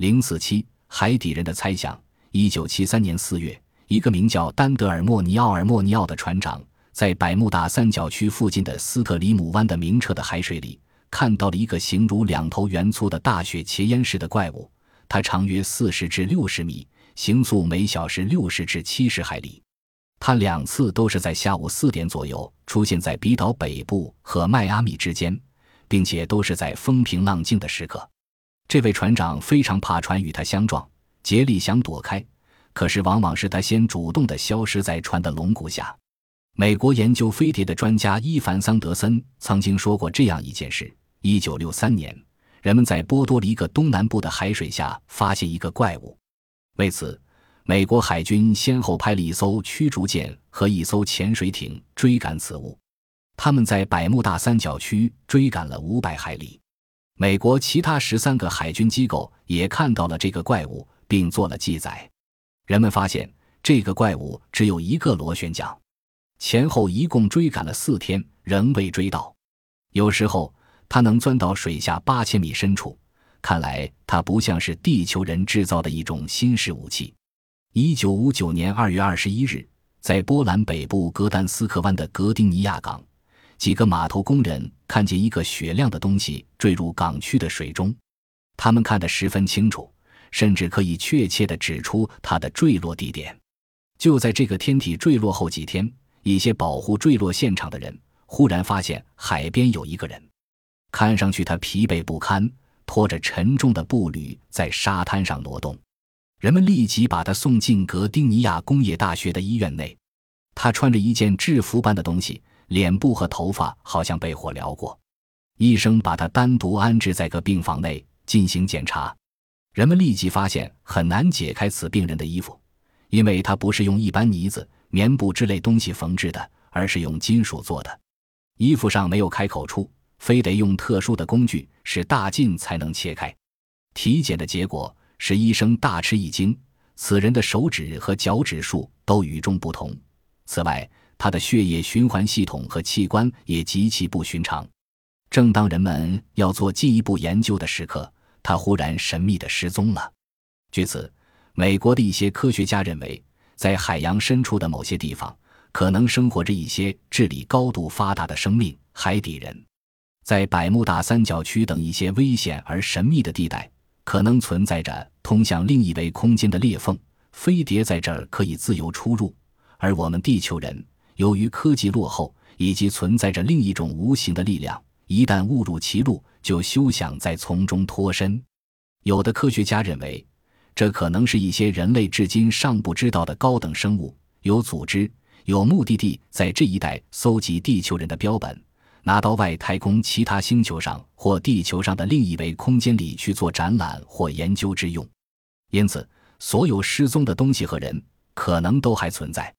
零四七海底人的猜想。一九七三年四月，一个名叫丹德尔莫尼奥尔莫尼奥的船长，在百慕大三角区附近的斯特里姆湾的明澈的海水里，看到了一个形如两头圆粗的大雪茄烟似的怪物。它长约四十至六十米，行速每小时六十至七十海里。它两次都是在下午四点左右出现在比岛北部和迈阿密之间，并且都是在风平浪静的时刻。这位船长非常怕船与他相撞。竭力想躲开，可是往往是他先主动地消失在船的龙骨下。美国研究飞碟的专家伊凡·桑德森曾经说过这样一件事：一九六三年，人们在波多黎各东南部的海水下发现一个怪物。为此，美国海军先后派了一艘驱逐舰和一艘潜水艇追赶此物。他们在百慕大三角区追赶了五百海里。美国其他十三个海军机构也看到了这个怪物。并做了记载。人们发现这个怪物只有一个螺旋桨，前后一共追赶了四天，仍未追到。有时候它能钻到水下八千米深处，看来它不像是地球人制造的一种新式武器。一九五九年二月二十一日，在波兰北部格丹斯克湾的格丁尼亚港，几个码头工人看见一个雪亮的东西坠入港区的水中，他们看得十分清楚。甚至可以确切地指出它的坠落地点。就在这个天体坠落后几天，一些保护坠落现场的人忽然发现海边有一个人，看上去他疲惫不堪，拖着沉重的步履在沙滩上挪动。人们立即把他送进格丁尼亚工业大学的医院内。他穿着一件制服般的东西，脸部和头发好像被火燎过。医生把他单独安置在个病房内进行检查。人们立即发现很难解开此病人的衣服，因为他不是用一般呢子、棉布之类东西缝制的，而是用金属做的。衣服上没有开口处，非得用特殊的工具使大劲才能切开。体检的结果使医生大吃一惊：此人的手指和脚趾数都与众不同。此外，他的血液循环系统和器官也极其不寻常。正当人们要做进一步研究的时刻，他忽然神秘的失踪了。据此，美国的一些科学家认为，在海洋深处的某些地方，可能生活着一些智力高度发达的生命——海底人。在百慕大三角区等一些危险而神秘的地带，可能存在着通向另一维空间的裂缝，飞碟在这儿可以自由出入。而我们地球人，由于科技落后，以及存在着另一种无形的力量。一旦误入歧路，就休想再从中脱身。有的科学家认为，这可能是一些人类至今尚不知道的高等生物，有组织、有目的地，在这一带搜集地球人的标本，拿到外太空其他星球上或地球上的另一维空间里去做展览或研究之用。因此，所有失踪的东西和人可能都还存在。